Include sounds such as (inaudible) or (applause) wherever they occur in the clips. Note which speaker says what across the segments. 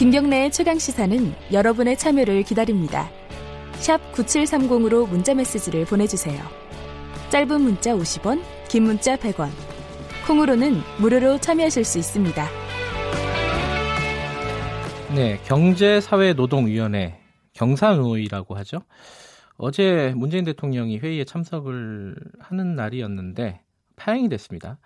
Speaker 1: 김경래의 최강 시사는 여러분의 참여를 기다립니다. 샵 9730으로 문자 메시지를 보내주세요. 짧은 문자 50원, 긴 문자 100원. 콩으로는 무료로 참여하실 수 있습니다.
Speaker 2: 네, 경제사회노동위원회 경사노위라고 하죠. 어제 문재인 대통령이 회의에 참석을 하는 날이었는데 파행이 됐습니다.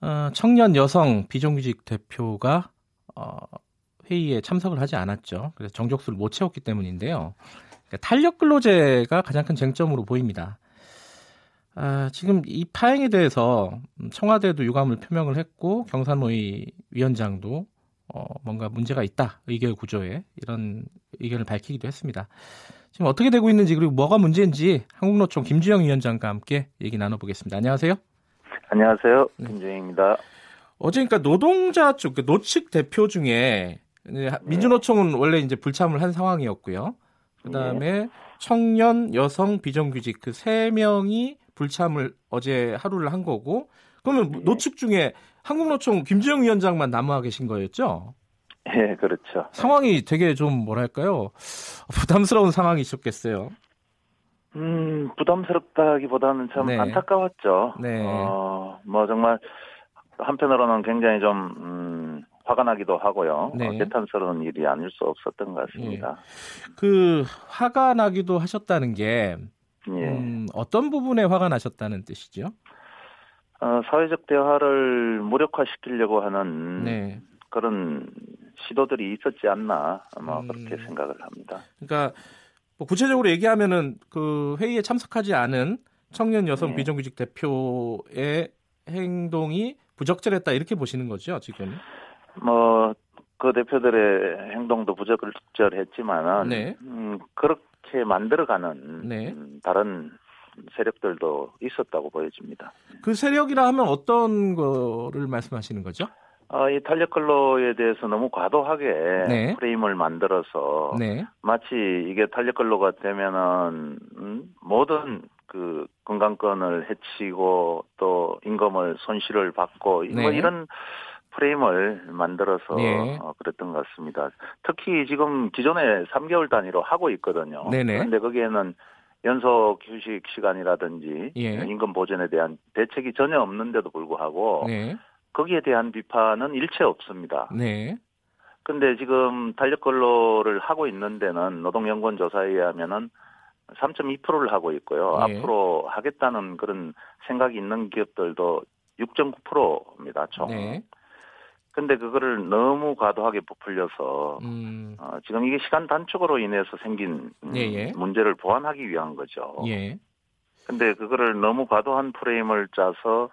Speaker 2: 어, 청년 여성 비정규직 대표가 어, 회의에 참석을 하지 않았죠. 그래서 정족수를 못 채웠기 때문인데요. 그러니까 탄력 근로제가 가장 큰 쟁점으로 보입니다. 아, 지금 이 파행에 대해서 청와대도 유감을 표명을 했고 경산노위 위원장도 어, 뭔가 문제가 있다 의결 구조에 이런 의견을 밝히기도 했습니다. 지금 어떻게 되고 있는지 그리고 뭐가 문제인지 한국노총 김주영 위원장과 함께 얘기 나눠보겠습니다. 안녕하세요.
Speaker 3: 안녕하세요. 네. 김주영입니다.
Speaker 2: 어제 그러니까 노동자 쪽, 그 노측 대표 중에 네. 민주노총은 원래 이제 불참을 한 상황이었고요. 그 다음에 네. 청년, 여성, 비정규직 그 세 명이 불참을 어제 하루를 한 거고 그러면 네. 노측 중에 한국노총 김주영 위원장만 남아 계신 거였죠?
Speaker 3: 예, 그렇죠.
Speaker 2: 상황이 되게 좀 뭐랄까요 부담스러운 상황이셨겠어요.
Speaker 3: 음, 부담스럽다기보다는 참 네. 안타까웠죠.
Speaker 2: 네.
Speaker 3: 어, 뭐 정말 한편으로는 굉장히 좀 음, 화가 나기도 하고요. 네. 어, 개탄스러운 일이 아닐 수 없었던 것 같습니다.
Speaker 2: 예. 그 화가 나기도 하셨다는 게 예. 음, 어떤 부분에 화가 나셨다는 뜻이죠?
Speaker 3: 어, 사회적 대화를 무력화시키려고 하는 네. 그런 시도들이 있었지 않나 아마 음. 그렇게 생각을 합니다.
Speaker 2: 그러니까 뭐 구체적으로 얘기하면은 그 회의에 참석하지 않은 청년 여성 네. 비정규직 대표의 행동이 부적절했다 이렇게 보시는 거죠 지금?
Speaker 3: 뭐 그 대표들의 행동도 부적절했지만은 네. 음, 그렇게 만들어가는 네. 음, 다른 세력들도 있었다고 보여집니다.
Speaker 2: 그 세력이라 하면 어떤 거를 말씀하시는 거죠?
Speaker 3: 어, 이 탄력 근로에 대해서 너무 과도하게 네. 프레임을 만들어서 네. 마치 이게 탄력 근로가 되면은 음, 모든 그 건강권을 해치고 또 임금을 손실을 받고 뭐 네. 뭐 이런 프레임을 만들어서 네. 어, 그랬던 것 같습니다. 특히 지금 기존에 3개월 단위로 하고 있거든요. 네네. 그런데 거기에는 연속 휴식 시간이라든지 예. 임금 보전에 대한 대책이 전혀 없는데도 불구하고 네. 거기에 대한 비판은 일체 없습니다.
Speaker 2: 네.
Speaker 3: 근데 지금 탄력 근로를 하고 있는 데는 노동연구원 조사에 의하면은 3.2%를 하고 있고요. 네. 앞으로 하겠다는 그런 생각이 있는 기업들도 6.9%입니다. 총. 네. 근데 그거를 너무 과도하게 부풀려서 음. 어, 지금 이게 시간 단축으로 인해서 생긴 음, 예, 예. 문제를 보완하기 위한 거죠.
Speaker 2: 예.
Speaker 3: 근데 그거를 너무 과도한 프레임을 짜서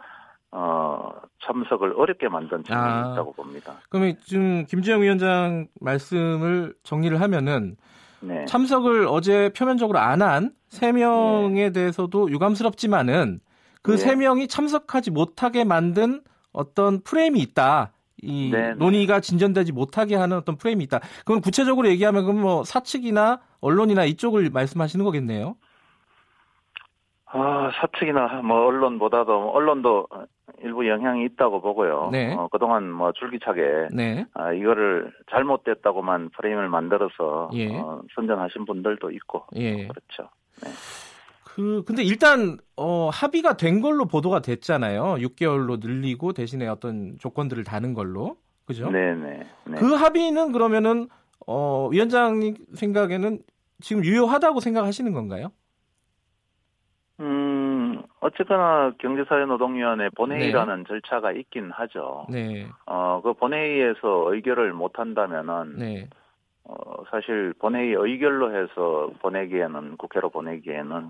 Speaker 3: 어, 참석을 어렵게 만든 측면이 아, 있다고 봅니다.
Speaker 2: 그러면 지금 김지영 위원장 말씀을 정리를 하면은 네. 참석을 어제 표면적으로 안 한 세 명에 네. 대해서도 유감스럽지만은 그세 네. 명이 참석하지 못하게 만든 어떤 프레임이 있다. 이 네, 네. 논의가 진전되지 못하게 하는 어떤 프레임이 있다. 그건 구체적으로 얘기하면 그럼 뭐 사측이나 언론이나 이쪽을 말씀하시는 거겠네요.
Speaker 3: 아, 사측이나 뭐 언론보다도 언론도 일부 영향이 있다고 보고요. 네. 어, 그동안 뭐 줄기차게 네. 아, 이거를 잘못됐다고만 프레임을 만들어서 예. 어, 선전하신 분들도 있고 예. 그렇죠. 네.
Speaker 2: 그 근데 일단 어, 합의가 된 걸로 보도가 됐잖아요. 6개월로 늘리고 대신에 어떤 조건들을 다는 걸로 그죠?
Speaker 3: 네네. 네.
Speaker 2: 그 합의는 그러면은 어, 위원장님 생각에는 지금 유효하다고 생각하시는 건가요?
Speaker 3: 음, 어쨌거나 경제사회노동위원회 본회의라는 네. 절차가 있긴 하죠.
Speaker 2: 네.
Speaker 3: 어, 그 본회의에서 의결을 못 한다면은 네. 어, 사실 본회의 의결로 해서 보내기에는 국회로 보내기에는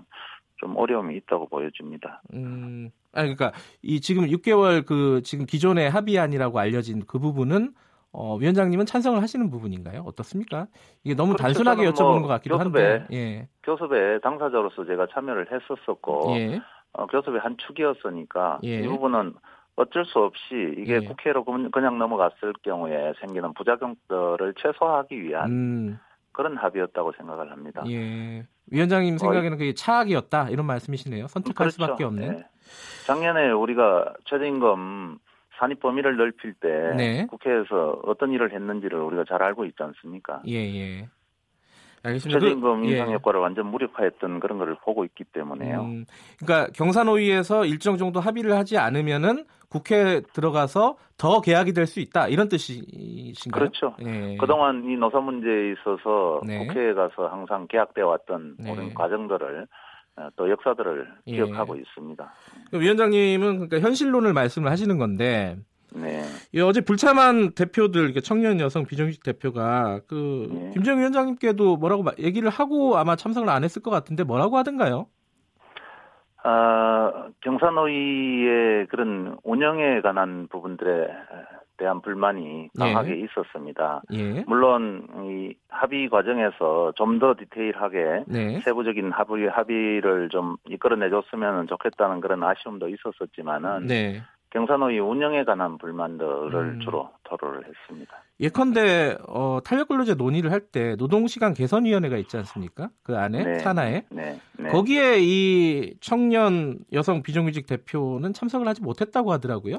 Speaker 3: 좀 어려움이 있다고 보여집니다.
Speaker 2: 음, 아니 그러니까 이 지금 6개월 그 지금 기존의 합의안이라고 알려진 그 부분은 어, 위원장님은 찬성을 하시는 부분인가요? 어떻습니까? 이게 너무 그렇죠. 단순하게 여쭤보는 뭐 것 같기도 교섭에, 한데.
Speaker 3: 예. 교섭에 당사자로서 제가 참여를 했었었고 예. 어, 교섭의 한 축이었으니까 예. 이 부분은 어쩔 수 없이 이게 예. 국회로 그냥 넘어갔을 경우에 생기는 부작용들을 최소화하기 위한 음. 그런 합의였다고 생각을 합니다.
Speaker 2: 예. 위원장님 생각에는 그게 차악이었다 이런 말씀이시네요. 선택할 그렇죠. 수밖에 없는. 네.
Speaker 3: 작년에 우리가 최저임금 산입 범위를 넓힐 때 네. 국회에서 어떤 일을 했는지를 우리가 잘 알고 있지 않습니까?
Speaker 2: 예, 예.
Speaker 3: 알겠습니다. 최저임금 그, 인상 예. 효과를 완전 무력화했던 그런 것을 보고 있기 때문에요. 음,
Speaker 2: 그러니까 경산호위에서 일정 정도 합의를 하지 않으면은 국회에 들어가서 더 계약이 될 수 있다 이런 뜻이신가요?
Speaker 3: 그렇죠. 예. 그동안 이 노사 문제에 있어서 네. 국회에 가서 항상 계약돼 왔던 네. 모든 과정들을 어, 또 역사들을 예. 기억하고 있습니다.
Speaker 2: 위원장님은 그러니까 현실론을 말씀을 하시는 건데 네. 예, 어제 불참한 대표들, 청년 여성 비정규직 대표가 그 네. 김정 위원장님께도 뭐라고 얘기를 하고 아마 참석을 안 했을 것 같은데 뭐라고 하던가요?
Speaker 3: 아, 경산노위의 그런 운영에 관한 부분들에 대한 불만이 강하게 예. 있었습니다. 예. 물론 이 합의 과정에서 좀 더 디테일하게 네. 세부적인 합의 합의를 좀 이끌어내줬으면 좋겠다는 그런 아쉬움도 있었었지만은 네. 경산호위 운영에 관한 불만들을 음. 주로 토로를 했습니다.
Speaker 2: 예컨대 어, 탄력근로제 논의를 할 때 노동시간 개선위원회가 있지 않습니까? 그 안에 네. 산하에 네. 네. 거기에 이 청년 여성 비정규직 대표는 참석을 하지 못했다고 하더라고요.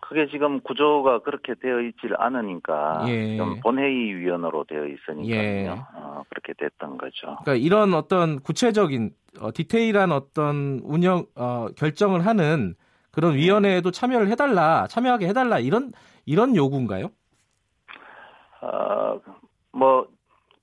Speaker 3: 그게 지금 구조가 그렇게 되어 있질 않으니까 예. 좀 본회의 위원으로 되어 있으니까요. 예. 어, 그렇게 됐던 거죠.
Speaker 2: 그러니까 이런 어떤 구체적인 어, 디테일한 어떤 운영 어, 결정을 하는 그런 위원회에도 참여를 해달라, 참여하게 해달라 이런 이런 요구인가요?
Speaker 3: 어, 뭐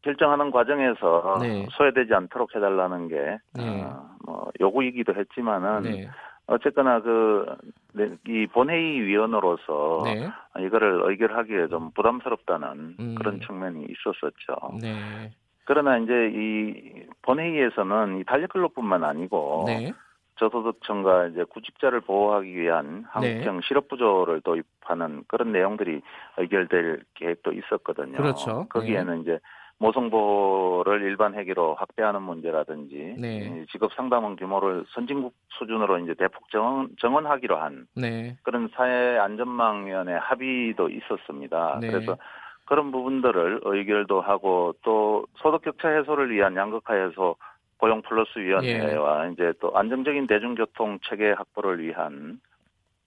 Speaker 3: 결정하는 과정에서 네. 소외되지 않도록 해달라는 게 네. 어, 뭐 요구이기도 했지만은 네. 어쨌거나 그이 네, 본회의 위원으로서 네. 이거를 의결하기에 좀 부담스럽다는 음. 그런 측면이 있었었죠. 네. 그러나 이제 이 본회의에서는 이 탄력근로뿐만 아니고 네. 저소득층과 이제 구직자를 보호하기 위한 한국형 네. 실업부조를 도입하는 그런 내용들이 의결될 계획도 있었거든요.
Speaker 2: 그렇죠.
Speaker 3: 거기에는 네. 이제 모성보를 일반 회계로 확대하는 문제라든지 네. 직업 상담원 규모를 선진국 수준으로 이제 대폭 정원, 정원하기로 한 네. 그런 사회 안전망위원회 합의도 있었습니다. 네. 그래서 그런 부분들을 의결도 하고 또 소득 격차 해소를 위한 양극화 해소 고용 플러스 위원회와 예. 이제 또 안정적인 대중교통 체계 확보를 위한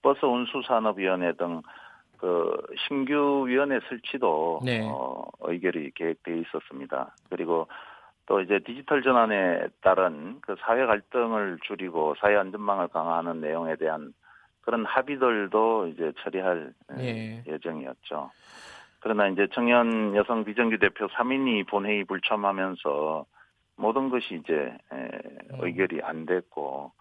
Speaker 3: 버스 운수 산업 위원회 등 그 신규 위원회 설치도 네. 어, 의결이 계획되어 있었습니다. 그리고 또 이제 디지털 전환에 따른 그 사회 갈등을 줄이고 사회 안전망을 강화하는 내용에 대한 그런 합의들도 이제 처리할 예. 예정이었죠. 그러나 이제 청년 여성 비정규 대표 3인이 본회의 불참하면서 모든 것이 이제 음. 의결이 안 됐고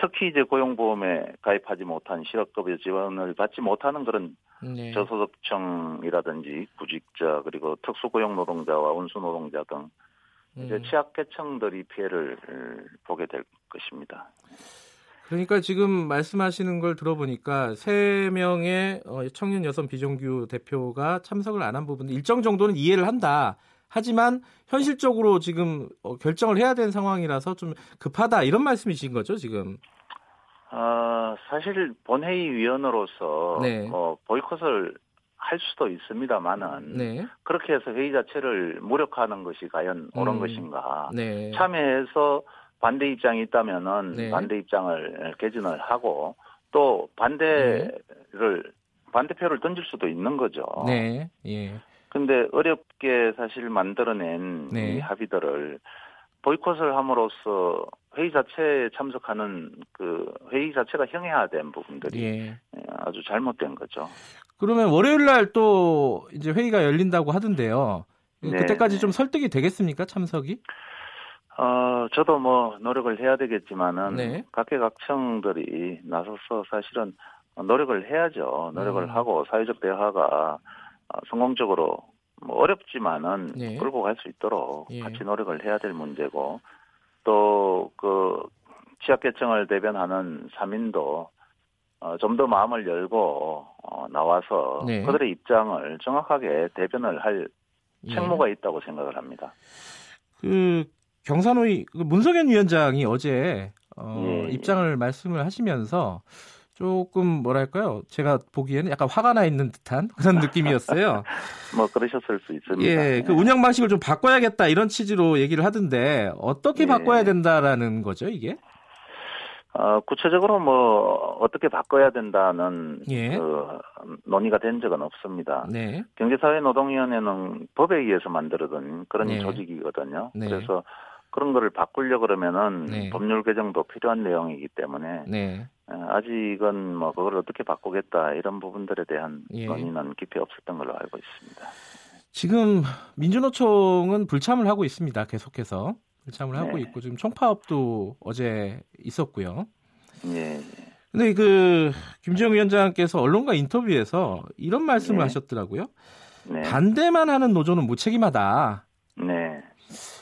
Speaker 3: 특히 이제 고용보험에 가입하지 못한 실업급여 지원을 받지 못하는 그런 네. 저소득층이라든지 구직자 그리고 특수고용 노동자와 운수 노동자 등 이제 음. 취약계층들이 피해를 보게 될 것입니다.
Speaker 2: 그러니까 지금 말씀하시는 걸 들어보니까 세 명의 어, 청년 여성 비정규 대표가 참석을 안 한 부분 일정 정도는 이해를 한다. 하지만 현실적으로 지금 어, 결정을 해야 되는 상황이라서 좀 급하다 이런 말씀이신 거죠 지금?
Speaker 3: 아 사실 본회의 위원으로서 네. 뭐 보이콧을 할 수도 있습니다만은 네. 그렇게 해서 회의 자체를 무력화하는 것이 과연 옳은 음. 것인가? 네. 참여해서 반대 입장이 있다면은 네. 반대 입장을 개진을 하고 또 반대를 네. 반대표를 던질 수도 있는 거죠. 네. 예. 근데 어렵게 사실 만들어낸 네. 이 합의들을 보이콧을 함으로써 회의 자체에 참석하는 그 회의 자체가 형해화된 부분들이 예. 예. 아주 잘못된 거죠.
Speaker 2: 그러면 월요일 날 또 이제 회의가 열린다고 하던데요. 네. 그때까지 좀 설득이 되겠습니까 참석이?
Speaker 3: 어 저도 뭐 노력을 해야 되겠지만은 네. 각계각층들이 나서서 사실은 노력을 해야죠. 노력을 음. 하고 사회적 대화가 어, 성공적으로 뭐 어렵지만은 네. 끌고 갈 수 있도록 예. 같이 노력을 해야 될 문제고 또 그 취약계층을 대변하는 사민도 어, 좀 더 마음을 열고 어, 나와서 네. 그들의 입장을 정확하게 대변을 할 예. 책무가 예. 있다고 생각을 합니다.
Speaker 2: 그 경산호위 그 문석현 위원장이 어제 어, 예. 예. 입장을 말씀을 하시면서 조금 뭐랄까요? 제가 보기에는 약간 화가 나 있는 듯한 그런 (laughs) 느낌이었어요.
Speaker 3: 뭐 그러셨을 수 있습니다.
Speaker 2: 예, 그 운영 방식을 좀 바꿔야겠다 이런 취지로 얘기를 하던데 어떻게 예. 바꿔야 된다라는 거죠, 이게?
Speaker 3: 어, 구체적으로 뭐 어떻게 바꿔야 된다는 예. 그 논의가 된 적은 없습니다. 네. 경제사회노동위원회는 법에 의해서 만들어둔 그런 네. 조직이거든요. 네. 그래서 그런 거를 바꾸려 그러면은 네. 법률 개정도 필요한 내용이기 때문에 네. 어, 아직은 뭐 그걸 어떻게 바꾸겠다 이런 부분들에 대한 예. 논의는 깊이 없었던 걸로 알고 있습니다.
Speaker 2: 지금 민주노총은 불참을 하고 있습니다. 계속해서 불참을 네. 하고 있고 지금 총파업도 어제 있었고요. 예. 근데 그 김지영 위원장께서 언론과 인터뷰에서 이런 말씀을 네. 하셨더라고요. 네. 반대만 하는 노조는 무책임하다.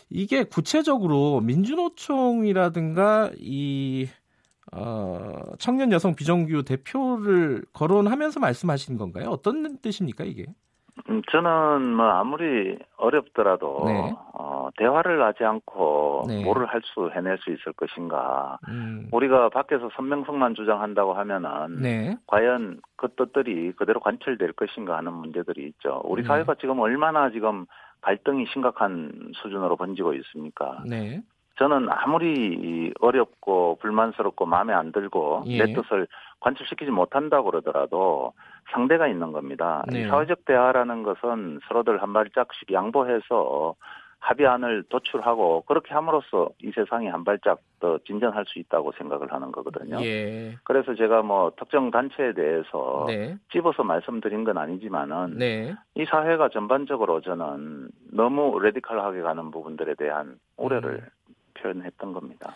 Speaker 2: 네. 이게 구체적으로 민주노총이라든가 이 어, 청년 여성 비정규 대표를 거론하면서 말씀하시는 건가요? 어떤 뜻입니까 이게?
Speaker 3: 음, 저는 뭐 아무리 어렵더라도 네. 어, 대화를 하지 않고 네. 뭐를 할 수 해낼 수 있을 것인가. 음. 우리가 밖에서 선명성만 주장한다고 하면은 네. 과연 그 뜻들이 그대로 관철될 것인가 하는 문제들이 있죠. 우리 네. 사회가 지금 얼마나 지금 갈등이 심각한 수준으로 번지고 있습니까? 네. 저는 아무리 어렵고 불만스럽고 마음에 안 들고 예. 내 뜻을 관철시키지 못한다고 그러더라도 상대가 있는 겁니다. 네. 사회적 대화라는 것은 서로들 한 발짝씩 양보해서 합의안을 도출하고 그렇게 함으로써 이 세상이 한 발짝 더 진전할 수 있다고 생각을 하는 거거든요. 예. 그래서 제가 뭐 특정 단체에 대해서 네. 집어서 말씀드린 건 아니지만은 네. 이 사회가 전반적으로 저는 너무 레디컬하게 가는 부분들에 대한 우려를 음. 표현했던 겁니다.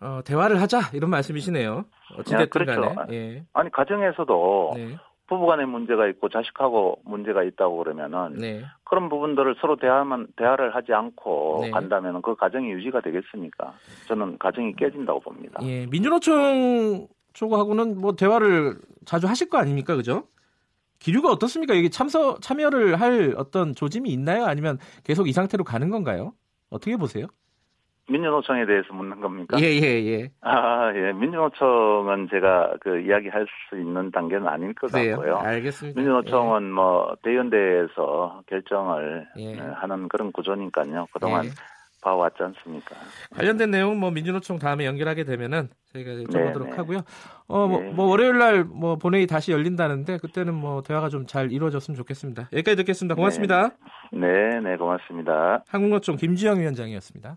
Speaker 2: 어, 대화를 하자 이런 말씀이시네요. 어찌됐든 네, 그렇죠.
Speaker 3: 간에. 예. 아니 가정에서도 네. 부부간의 문제가 있고 자식하고 문제가 있다고 그러면은 네. 그런 부분들을 서로 대화만 대화를 하지 않고 네. 간다면은 그 가정이 유지가 되겠습니까? 저는 가정이 깨진다고 봅니다.
Speaker 2: 예, 민주노총 쪽하고는 뭐 대화를 자주 하실 거 아닙니까, 그죠? 기류가 어떻습니까? 여기 참서 참여를 할 어떤 조짐이 있나요? 아니면 계속 이 상태로 가는 건가요? 어떻게 보세요?
Speaker 3: 민주노총에 대해서 묻는 겁니까?
Speaker 2: 예, 예, 예.
Speaker 3: 아, 예. 민주노총은 제가 그 이야기할 수 있는 단계는 아닐 것 그래요? 같고요.
Speaker 2: 알겠습니다.
Speaker 3: 민주노총은 예. 뭐 대연대에서 결정을 예. 네, 하는 그런 구조니까요. 그동안 예. 봐왔지 않습니까?
Speaker 2: 관련된 내용 뭐 민주노총 다음에 연결하게 되면은 저희가 여쭤보도록 네, 네. 하고요. 어, 뭐, 네. 뭐 월요일 날 뭐 본회의 다시 열린다는데 그때는 뭐 대화가 좀 잘 이루어졌으면 좋겠습니다. 여기까지 듣겠습니다. 고맙습니다.
Speaker 3: 네, 네, 네 고맙습니다.
Speaker 2: 한국노총 김지영 위원장이었습니다.